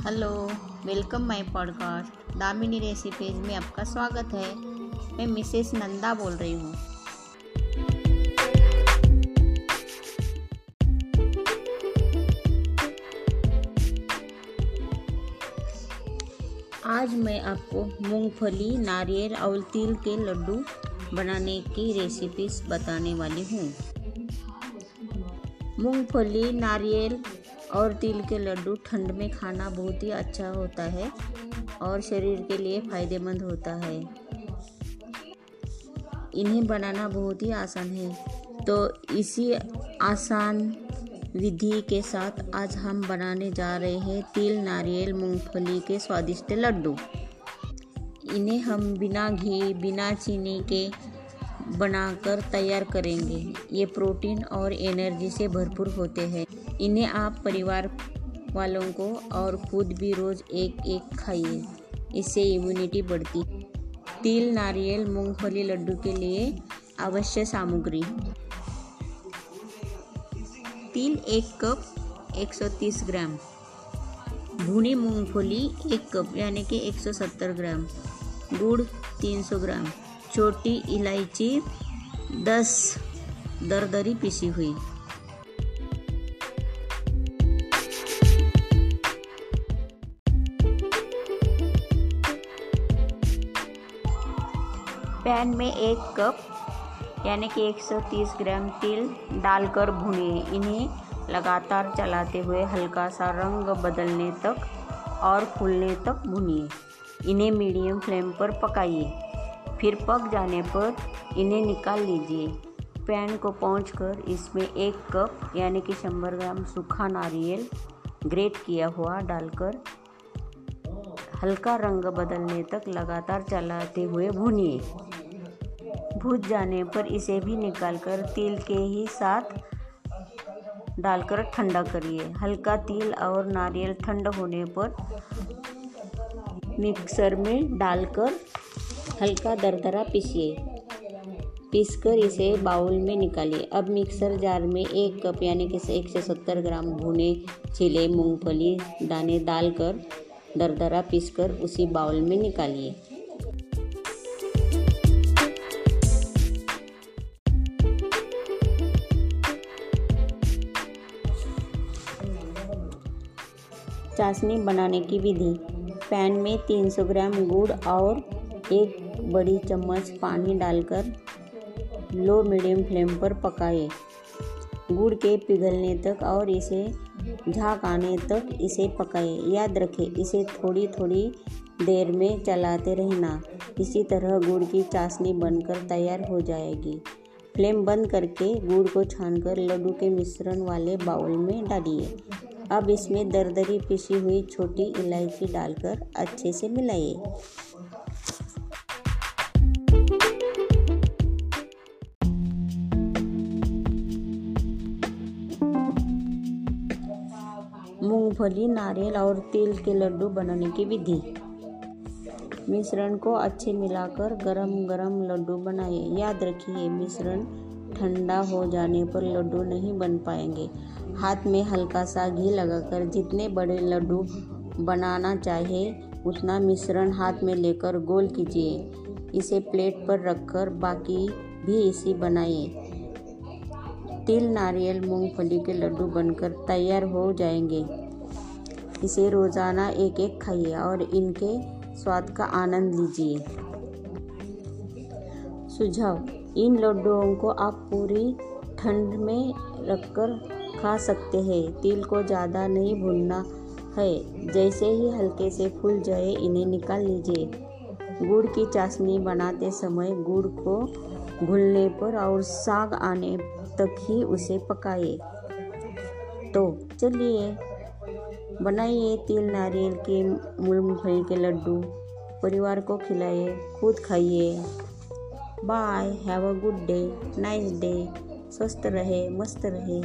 Hello, welcome my podcast. Damini recipes में आपका स्वागत है। मैं मिसेस नंदा बोल रही हूँ। आज मैं आपको मूंगफली, नारियल और तिल के लड्डू बनाने की रेसिपीज़ बताने वाली हूँ। मूंगफली, नारियल और तिल के लड्डू ठंड में खाना बहुत ही अच्छा होता है और शरीर के लिए फ़ायदेमंद होता है। इन्हें बनाना बहुत ही आसान है। तो इसी आसान विधि के साथ आज हम बनाने जा रहे हैं तिल, नारियल, मूंगफली के स्वादिष्ट लड्डू। इन्हें हम बिना घी, बिना चीनी के बनाकर तैयार करेंगे। ये प्रोटीन और एनर्जी से भरपूर होते हैं। इन्हें आप परिवार वालों को और खुद भी रोज़ एक एक खाइए। इससे इम्यूनिटी बढ़ती। तिल, नारियल, मूंगफली, लड्डू के लिए आवश्यक सामग्री। तिल एक कप 130 ग्राम। भुनी मूंगफली एक कप, यानी कि 170 ग्राम। गुड़ 300 ग्राम। छोटी इलायची 10 दरदरी पिसी हुई। पैन में एक कप, यानी कि 130 ग्राम तिल डालकर भुनिए इन्हें लगातार चलाते हुए हल्का सा रंग बदलने तक और फूलने तक भुनिए। इन्हें मीडियम फ्लेम पर पकाइए। फिर पक जाने पर इन्हें निकाल लीजिए। पैन को पहुँच इसमें एक कप, यानी कि शंबर ग्राम सूखा नारियल ग्रेट किया हुआ डालकर हल्का रंग बदलने तक लगातार चलाते हुए भूनिए। भूज जाने पर इसे भी निकालकर तिल के ही साथ डालकर ठंडा करिए। हल्का तिल और नारियल ठंड होने पर मिक्सर में डालकर हल्का दरदरा पीसिए। पीसकर इसे बाउल में निकालिए। अब मिक्सर जार में एक कप, यानी कि एक सौ सत्तर ग्राम भुने छिले, मूंगफली, दाने डालकर दरदरा पीसकर उसी बाउल में निकालिए। चाशनी बनाने की विधि। पैन में 300 ग्राम गुड़ और एक बड़ी चम्मच पानी डालकर लो मीडियम फ्लेम पर पकाए। गुड़ के पिघलने तक और इसे झाग आने तक इसे पकाए। याद रखें, इसे थोड़ी थोड़ी देर में चलाते रहना। इसी तरह गुड़ की चाशनी बनकर तैयार हो जाएगी। फ्लेम बंद करके गुड़ को छानकर लड्डू के मिश्रण वाले बाउल में डालिए। अब इसमें दरदरी पिसी हुई छोटी इलायची डालकर अच्छे से मिलाइए। मूंगफली, नारियल और तिल के लड्डू बनाने की विधि। मिश्रण को अच्छे मिलाकर गरम गरम लड्डू बनाइए। याद रखिए, मिश्रण ठंडा हो जाने पर लड्डू नहीं बन पाएँगे। हाथ में हल्का सा घी लगाकर जितने बड़े लड्डू बनाना चाहे, उतना मिश्रण हाथ में लेकर गोल कीजिए। इसे प्लेट पर रखकर बाकी भी इसी बनाइए। तिल, नारियल, मूंगफली के लड्डू बनकर तैयार हो जाएँगे। इसे रोज़ाना एक एक खाइए और इनके स्वाद का आनंद लीजिए। सुझाव, इन लड्डुओं को आप पूरी ठंड में रखकर खा सकते हैं। तिल को ज़्यादा नहीं भूनना है, जैसे ही हल्के से फूल जाए इन्हें निकाल लीजिए। गुड़ की चाशनी बनाते समय गुड़ को घुलने पर और साग आने तक ही उसे पकाए तो चलिए, बनाइए तिल, नारियल के, मूंगफली के लड्डू। परिवार को खिलाइए, खुद खाइए। Bye have a good day nice day स्वस्थ रहे, मस्त रहे।